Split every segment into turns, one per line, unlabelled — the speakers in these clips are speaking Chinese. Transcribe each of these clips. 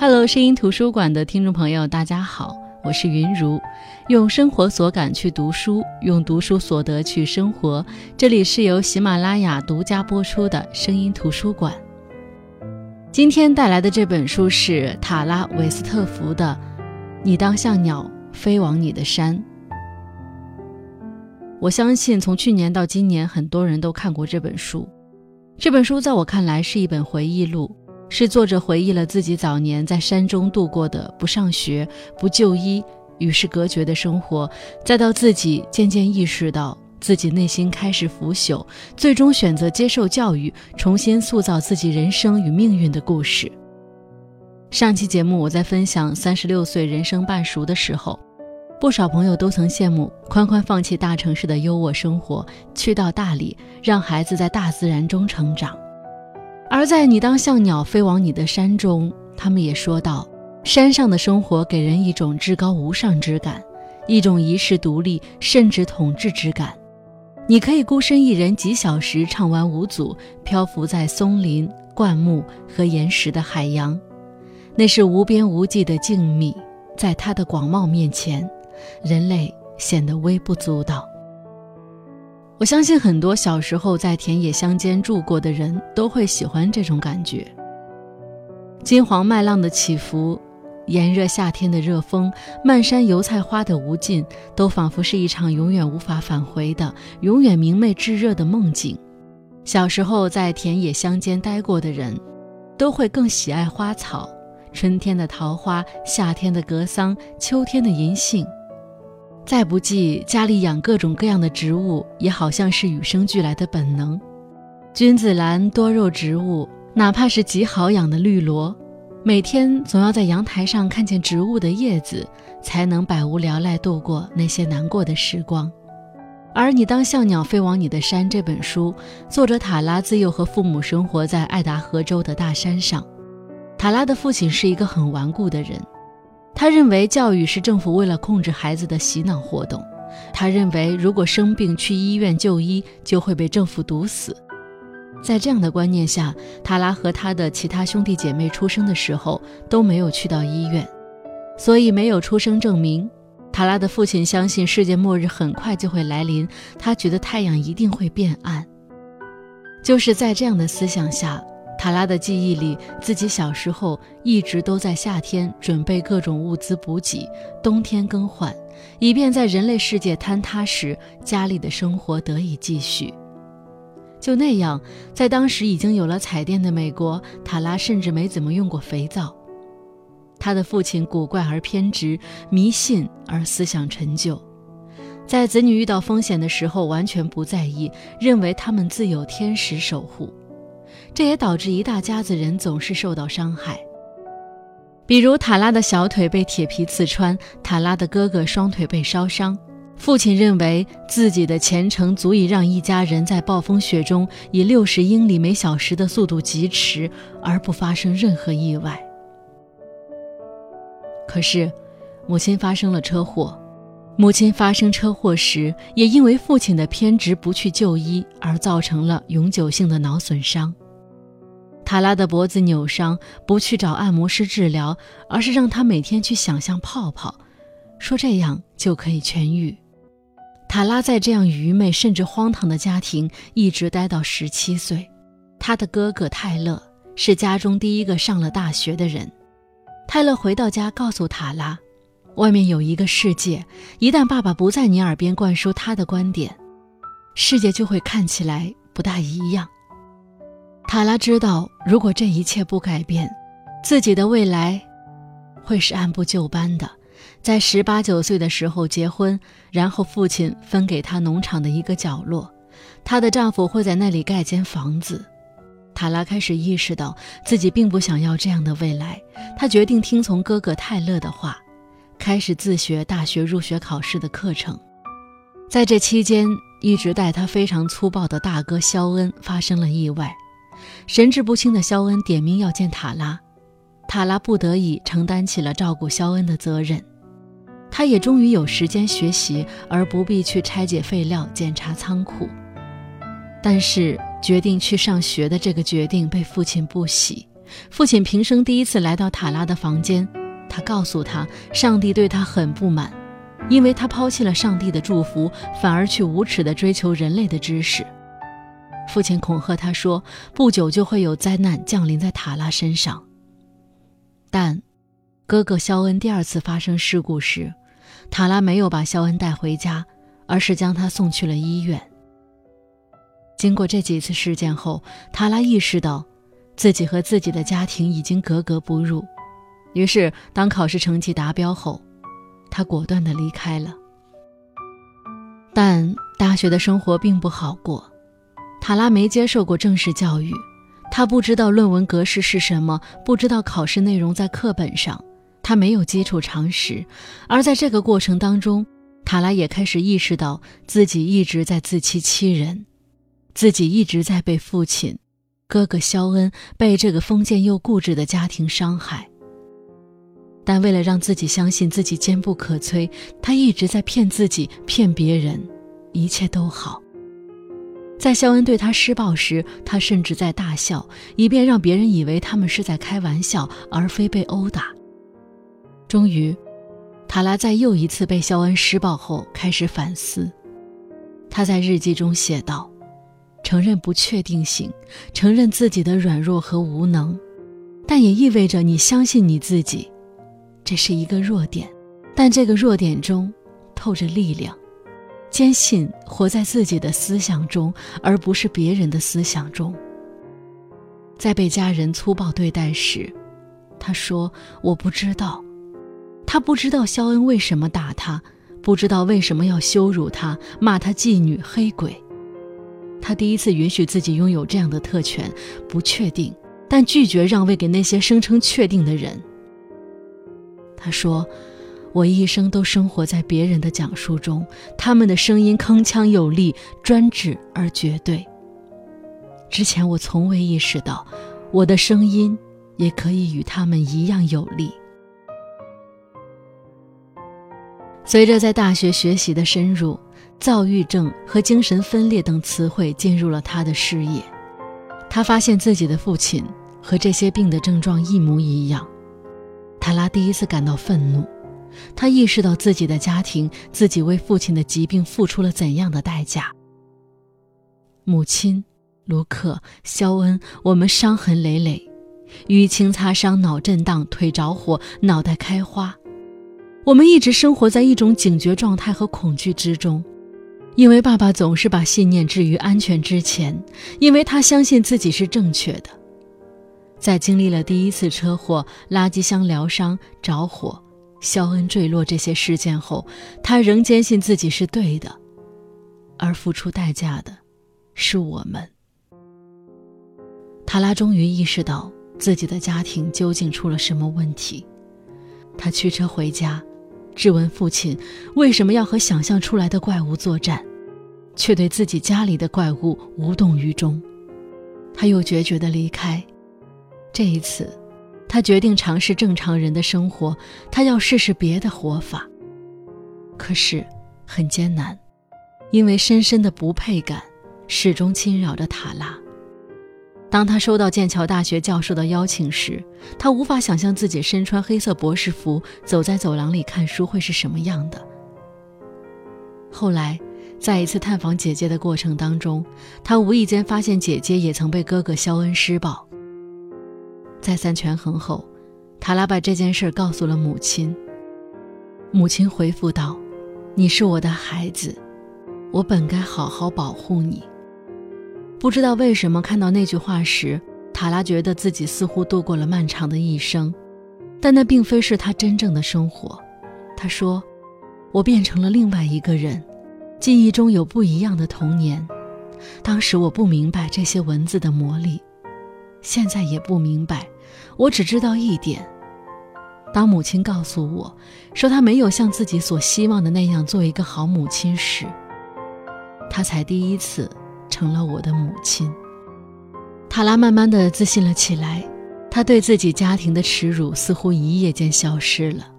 Hello，声音图书馆的听众朋友，大家好，我是云如，用生活所感去读书，用读书所得去生活。这里是由喜马拉雅独家播出的声音图书馆。今天带来的这本书是塔拉·韦斯特福的《你当像鸟飞往你的山》。我相信，从去年到今年，很多人都看过这本书。这本书在我看来是一本回忆录。是作者回忆了自己早年在山中度过的不上学、不就医、与世隔绝的生活，再到自己渐渐意识到自己内心开始腐朽，最终选择接受教育，重新塑造自己人生与命运的故事。上期节目我在分享三十六岁人生半熟的时候，不少朋友都曾羡慕宽宽放弃大城市的优渥生活，去到大理，让孩子在大自然中成长。而在你当像鸟飞往你的山中，他们也说道：山上的生活给人一种至高无上之感，一种遗世独立甚至统治之感。你可以孤身一人几小时畅玩无阻，漂浮在松林、灌木和岩石的海洋，那是无边无际的静谧，在它的广袤面前，人类显得微不足道。我相信很多小时候在田野乡间住过的人都会喜欢这种感觉。金黄麦浪的起伏，炎热夏天的热风，漫山油菜花的无尽，都仿佛是一场永远无法返回的、永远明媚炙热的梦境。小时候在田野乡间待过的人，都会更喜爱花草：春天的桃花，夏天的格桑，秋天的银杏。再不济，家里养各种各样的植物，也好像是与生俱来的本能。君子兰多肉植物，哪怕是极好养的绿萝，每天总要在阳台上看见植物的叶子，才能百无聊赖度过那些难过的时光。而你当像鸟飞往你的山这本书，作者塔拉自幼和父母生活在爱达荷州的大山上。塔拉的父亲是一个很顽固的人。他认为教育是政府为了控制孩子的洗脑活动。他认为如果生病去医院就医，就会被政府毒死。在这样的观念下，塔拉和他的其他兄弟姐妹出生的时候都没有去到医院，所以没有出生证明。塔拉的父亲相信世界末日很快就会来临，他觉得太阳一定会变暗。就是在这样的思想下。塔拉的记忆里，自己小时候一直都在夏天准备各种物资补给，冬天更换，以便在人类世界坍塌时，家里的生活得以继续。就那样，在当时已经有了彩电的美国，塔拉甚至没怎么用过肥皂。他的父亲古怪而偏执，迷信而思想陈旧，在子女遇到风险的时候完全不在意，认为他们自有天使守护。这也导致一大家子人总是受到伤害，比如塔拉的小腿被铁皮刺穿，塔拉的哥哥双腿被烧伤。父亲认为自己的前程足以让一家人在暴风雪中以六十英里每小时的速度疾驰，而不发生任何意外。可是，母亲发生了车祸。母亲发生车祸时，也因为父亲的偏执不去就医，而造成了永久性的脑损伤。塔拉的脖子扭伤，不去找按摩师治疗，而是让他每天去想象泡泡，说这样就可以痊愈。塔拉在这样愚昧甚至荒唐的家庭一直待到十七岁。他的哥哥泰勒是家中第一个上了大学的人。泰勒回到家，告诉塔拉，外面有一个世界，一旦爸爸不在你耳边灌输他的观点，世界就会看起来不大一样。塔拉知道，如果这一切不改变，自己的未来会是按部就班的，在十八九岁的时候结婚，然后父亲分给她农场的一个角落，她的丈夫会在那里盖间房子。塔拉开始意识到自己并不想要这样的未来，她决定听从哥哥泰勒的话，开始自学大学入学考试的课程。在这期间，一直待她非常粗暴的大哥肖恩发生了意外。神志不清的肖恩点名要见塔拉，塔拉不得已承担起了照顾肖恩的责任。他也终于有时间学习，而不必去拆解废料、检查仓库。但是，决定去上学的这个决定被父亲不喜，父亲平生第一次来到塔拉的房间，他告诉他，上帝对他很不满，因为他抛弃了上帝的祝福，反而去无耻地追求人类的知识。父亲恐吓他说，不久就会有灾难降临在塔拉身上。但，哥哥肖恩第二次发生事故时，塔拉没有把肖恩带回家，而是将他送去了医院。经过这几次事件后，塔拉意识到。自己和自己的家庭已经格格不入，于是当考试成绩达标后，他果断地离开了。但大学的生活并不好过，塔拉没接受过正式教育，他不知道论文格式是什么，不知道考试内容在课本上，他没有基础常识。而在这个过程当中，塔拉也开始意识到自己一直在自欺欺人，自己一直在被父亲。哥哥肖恩被这个封建又固执的家庭伤害，但为了让自己相信自己坚不可摧，他一直在骗自己、骗别人，一切都好。在肖恩对他施暴时，他甚至在大笑，以便让别人以为他们是在开玩笑，而非被殴打。终于，塔拉在又一次被肖恩施暴后开始反思，他在日记中写道。承认不确定性，承认自己的软弱和无能，但也意味着你相信你自己，这是一个弱点，但这个弱点中透着力量，坚信活在自己的思想中，而不是别人的思想中。在被家人粗暴对待时，他说：“我不知道。”他不知道肖恩为什么打他，不知道为什么要羞辱他，骂他妓女、黑鬼。他第一次允许自己拥有这样的特权，不确定，但拒绝让位给那些声称确定的人。他说：“我一生都生活在别人的讲述中，他们的声音铿锵有力、专制而绝对。之前我从未意识到，我的声音也可以与他们一样有力。”随着在大学学习的深入。躁郁症和精神分裂等词汇进入了他的视野，他发现自己的父亲和这些病的症状一模一样。塔拉第一次感到愤怒，他意识到自己的家庭，自己为父亲的疾病付出了怎样的代价。母亲，卢克，肖恩，我们伤痕累累，淤青擦伤，脑震荡，腿着火，脑袋开花。我们一直生活在一种警觉状态和恐惧之中。因为爸爸总是把信念置于安全之前，因为他相信自己是正确的。在经历了第一次车祸、垃圾箱疗伤、着火、肖恩坠落这些事件后，他仍坚信自己是对的，而付出代价的，是我们。塔拉终于意识到自己的家庭究竟出了什么问题，他驱车回家。质问父亲为什么要和想象出来的怪物作战，却对自己家里的怪物无动于衷。他又决绝地离开。这一次，他决定尝试正常人的生活，他要试试别的活法。可是很艰难，因为深深的不配感始终侵扰着塔拉。当他收到剑桥大学教授的邀请时，他无法想象自己身穿黑色博士服走在走廊里看书会是什么样的。后来，在一次探访姐姐的过程当中，他无意间发现姐姐也曾被哥哥肖恩施暴。再三权衡后，塔拉把这件事告诉了母亲。母亲回复道：“你是我的孩子，我本该好好保护你。”不知道为什么，看到那句话时，塔拉觉得自己似乎度过了漫长的一生，但那并非是他真正的生活。他说：“我变成了另外一个人，记忆中有不一样的童年。当时我不明白这些文字的魔力，现在也不明白。我只知道一点：当母亲告诉我说她没有像自己所希望的那样做一个好母亲时，她才第一次。”成了我的母亲。塔拉慢慢的自信了起来，她对自己家庭的耻辱似乎一夜间消失了。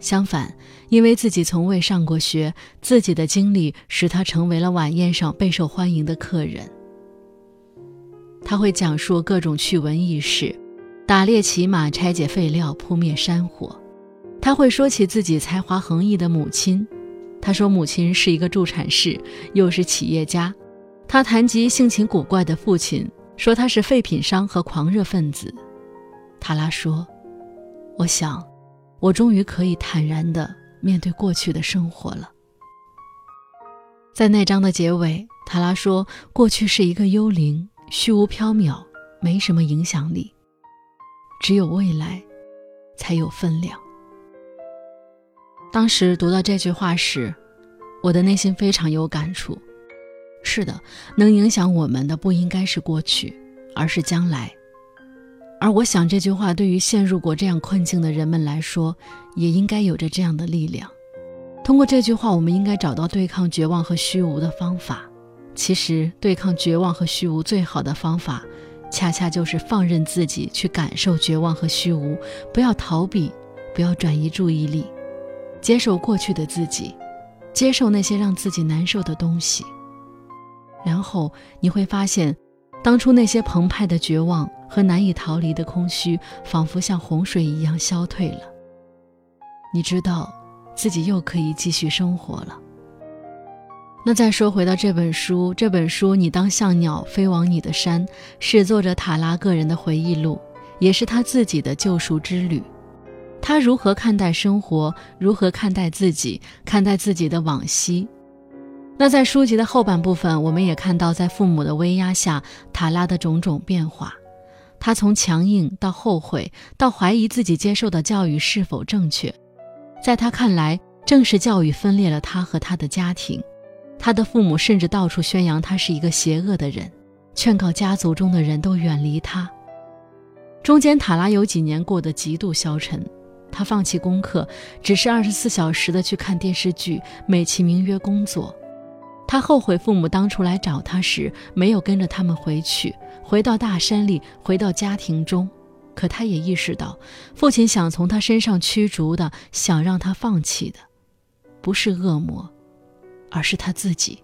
相反，因为自己从未上过学，自己的经历使他成为了晚宴上备受欢迎的客人。他会讲述各种趣闻轶事，打猎骑马、拆解废料、扑灭山火。他会说起自己才华横溢的母亲，他说母亲是一个助产士，又是企业家。他谈及性情古怪的父亲，说他是废品商和狂热分子。塔拉说：“我想，我终于可以坦然地面对过去的生活了。”在那章的结尾，塔拉说：“过去是一个幽灵，虚无缥缈，没什么影响力。只有未来，才有分量。”当时读到这句话时，我的内心非常有感触。是的，能影响我们的不应该是过去，而是将来。而我想，这句话对于陷入过这样困境的人们来说，也应该有着这样的力量。通过这句话，我们应该找到对抗绝望和虚无的方法。其实，对抗绝望和虚无最好的方法，恰恰就是放任自己去感受绝望和虚无，不要逃避，不要转移注意力，接受过去的自己，接受那些让自己难受的东西。然后你会发现，当初那些澎湃的绝望和难以逃离的空虚，仿佛像洪水一样消退了。你知道，自己又可以继续生活了。那再说回到这本书，这本书《你当像鸟飞往你的山》，是作者塔拉个人的回忆录，也是他自己的救赎之旅。他如何看待生活，如何看待自己，看待自己的往昔。那在书籍的后半部分，我们也看到，在父母的威压下，塔拉的种种变化。他从强硬到后悔，到怀疑自己接受的教育是否正确。在他看来，正是教育分裂了他和他的家庭。他的父母甚至到处宣扬他是一个邪恶的人，劝告家族中的人都远离他。中间，塔拉有几年过得极度消沉，他放弃功课，只是二十四小时的去看电视剧，美其名曰工作。他后悔父母当初来找他时没有跟着他们回去，回到大山里，回到家庭中。可他也意识到，父亲想从他身上驱逐的，想让他放弃的，不是恶魔，而是他自己。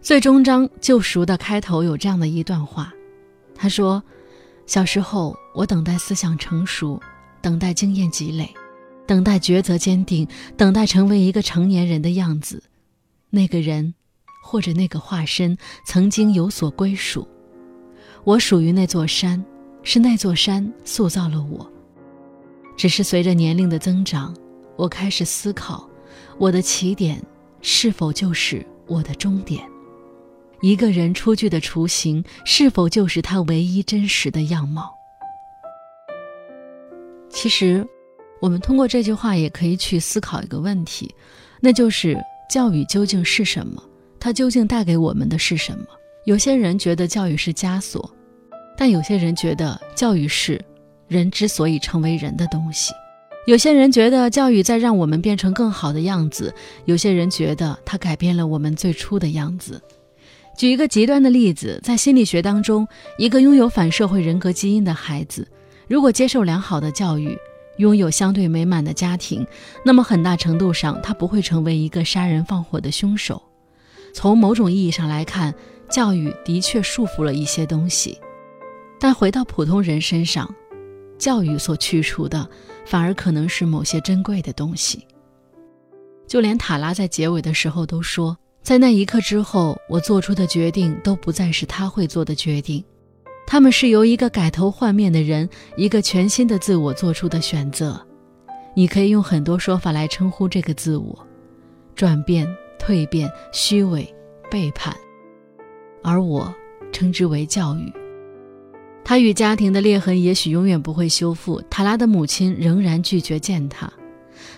最终章救赎的开头有这样的一段话：他说，小时候我等待思想成熟，等待经验积累，等待抉择坚定，等待成为一个成年人的样子。那个人，或者那个化身，曾经有所归属。我属于那座山，是那座山塑造了我。只是随着年龄的增长，我开始思考，我的起点是否就是我的终点？一个人出具的雏形，是否就是他唯一真实的样貌？其实，我们通过这句话也可以去思考一个问题，那就是。教育究竟是什么？它究竟带给我们的是什么？有些人觉得教育是枷锁，但有些人觉得教育是人之所以成为人的东西。有些人觉得教育在让我们变成更好的样子，有些人觉得它改变了我们最初的样子。举一个极端的例子，在心理学当中，一个拥有反社会人格基因的孩子，如果接受良好的教育，拥有相对美满的家庭，那么很大程度上他不会成为一个杀人放火的凶手。从某种意义上来看，教育的确束缚了一些东西，但回到普通人身上，教育所去除的反而可能是某些珍贵的东西。就连塔拉在结尾的时候都说，在那一刻之后，我做出的决定都不再是他会做的决定。他们是由一个改头换面的人，一个全新的自我做出的选择。你可以用很多说法来称呼这个自我：转变、蜕变、虚伪、背叛。而我称之为教育。他与家庭的裂痕也许永远不会修复。塔拉的母亲仍然拒绝见他，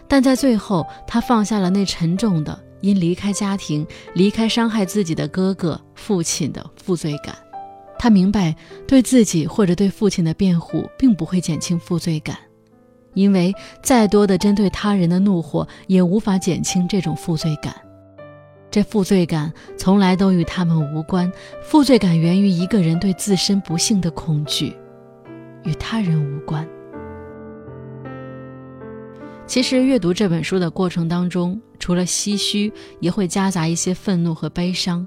但在最后，他放下了那沉重的因离开家庭、离开伤害自己的哥哥、父亲的负罪感。他明白，对自己或者对父亲的辩护并不会减轻负罪感，因为再多的针对他人的怒火也无法减轻这种负罪感。这负罪感从来都与他们无关，负罪感源于一个人对自身不幸的恐惧，与他人无关。其实，阅读这本书的过程当中，除了唏嘘，也会夹杂一些愤怒和悲伤。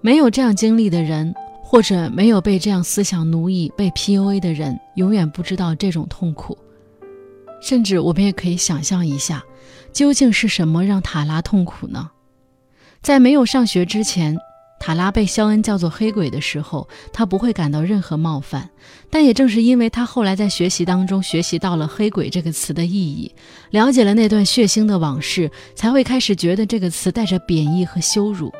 没有这样经历的人，或者没有被这样思想奴役、被 PUA 的人，永远不知道这种痛苦。甚至我们也可以想象一下，究竟是什么让塔拉痛苦呢？在没有上学之前。塔拉被肖恩叫做黑鬼的时候，他不会感到任何冒犯。但也正是因为他后来在学习当中学习到了“黑鬼”这个词的意义，了解了那段血腥的往事，才会开始觉得这个词带着贬义和羞辱。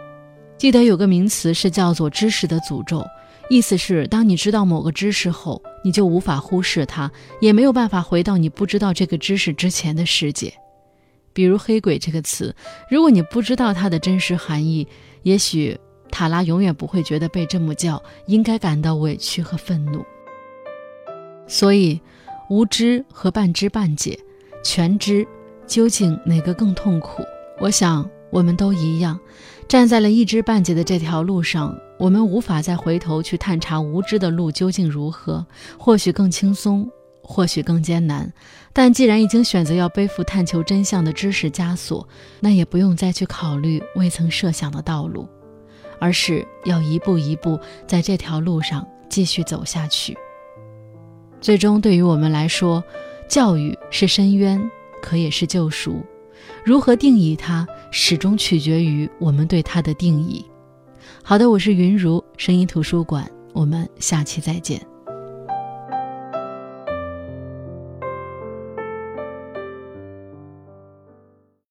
记得有个名词是叫做“知识的诅咒”，意思是当你知道某个知识后，你就无法忽视它，也没有办法回到你不知道这个知识之前的世界。比如“黑鬼”这个词，如果你不知道它的真实含义，也许。塔拉永远不会觉得被这么叫应该感到委屈和愤怒。所以，无知和半知半解，全知究竟哪个更痛苦？我想我们都一样，站在了一知半解的这条路上，我们无法再回头去探查无知的路究竟如何。或许更轻松，或许更艰难，但既然已经选择要背负探求真相的知识枷锁，那也不用再去考虑未曾设想的道路。而是要一步一步在这条路上继续走下去。最终，对于我们来说，教育是深渊，可也是救赎。如何定义它，始终取决于我们对它的定义。好的，我是云如声音图书馆，我们下期再见。